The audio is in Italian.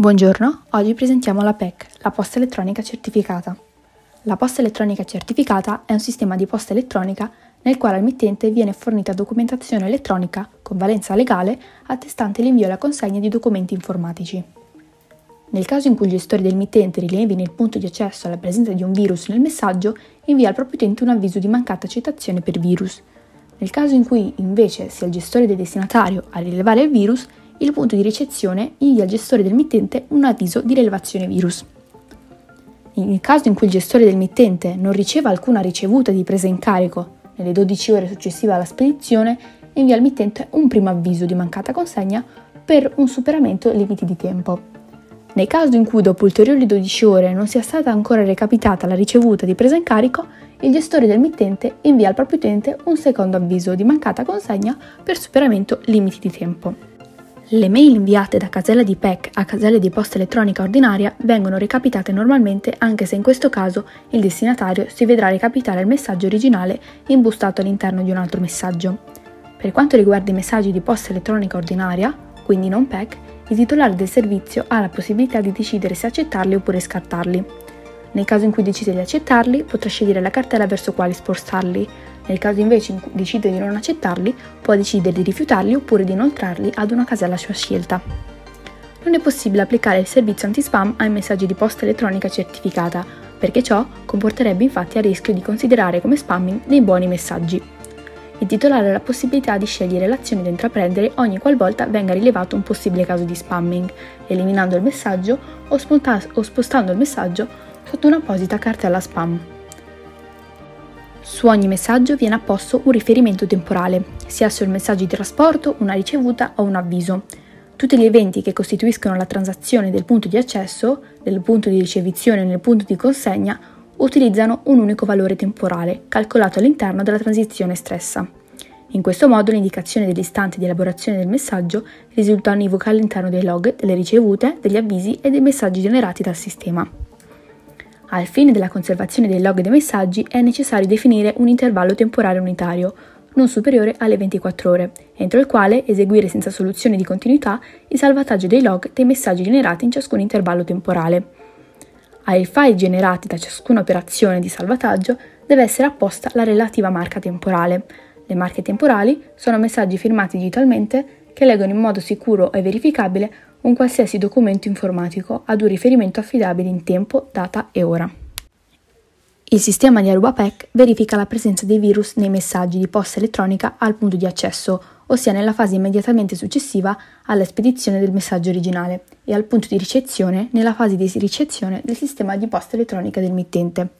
Buongiorno, oggi presentiamo la PEC, la posta elettronica certificata. La posta elettronica certificata è un sistema di posta elettronica nel quale al mittente viene fornita documentazione elettronica con valenza legale attestante l'invio e la consegna di documenti informatici. Nel caso in cui il gestore del mittente rilevi nel punto di accesso alla presenza di un virus nel messaggio, invia al proprio utente un avviso di mancata accettazione per virus. Nel caso in cui invece sia il gestore del destinatario a rilevare il virus, il punto di ricezione invia al gestore del mittente un avviso di rilevazione virus. Nel caso in cui il gestore del mittente non riceva alcuna ricevuta di presa in carico nelle 12 ore successive alla spedizione, invia al mittente un primo avviso di mancata consegna per un superamento limiti di tempo. Nel caso in cui dopo ulteriori 12 ore non sia stata ancora recapitata la ricevuta di presa in carico, il gestore del mittente invia al proprio utente un secondo avviso di mancata consegna per superamento limiti di tempo. Le mail inviate da casella di PEC a caselle di posta elettronica ordinaria vengono recapitate normalmente anche se in questo caso il destinatario si vedrà recapitare il messaggio originale imbustato all'interno di un altro messaggio. Per quanto riguarda i messaggi di posta elettronica ordinaria, quindi non PEC, il titolare del servizio ha la possibilità di decidere se accettarli oppure scartarli. Nel caso in cui decide di accettarli, potrà scegliere la cartella verso quale spostarli. Nel caso invece decide di non accettarli, può decidere di rifiutarli oppure di inoltrarli ad una casella a sua scelta. Non è possibile applicare il servizio anti-spam ai messaggi di posta elettronica certificata, perché ciò comporterebbe infatti a rischio di considerare come spamming dei buoni messaggi. Il titolare ha la possibilità di scegliere l'azione da intraprendere ogni qualvolta venga rilevato un possibile caso di spamming, eliminando il messaggio o spostando il messaggio sotto un'apposita cartella spam. Su ogni messaggio viene apposto un riferimento temporale, sia sul messaggio di trasporto, una ricevuta o un avviso. Tutti gli eventi che costituiscono la transazione del punto di accesso, del punto di ricevizione e del punto di consegna utilizzano un unico valore temporale, calcolato all'interno della transizione stessa. In questo modo l'indicazione dell'istante di elaborazione del messaggio risulta univoca all'interno dei log, delle ricevute, degli avvisi e dei messaggi generati dal sistema. Al fine della conservazione dei log dei messaggi è necessario definire un intervallo temporale unitario, non superiore alle 24 ore, entro il quale eseguire senza soluzione di continuità il salvataggio dei log dei messaggi generati in ciascun intervallo temporale. Ai file generati da ciascuna operazione di salvataggio deve essere apposta la relativa marca temporale. Le marche temporali sono messaggi firmati digitalmente che leggono in modo sicuro e verificabile un qualsiasi documento informatico ad un riferimento affidabile in tempo, data e ora. Il sistema di Aruba PEC verifica la presenza dei virus nei messaggi di posta elettronica al punto di accesso, ossia nella fase immediatamente successiva alla spedizione del messaggio originale, e al punto di ricezione nella fase di ricezione del sistema di posta elettronica del mittente.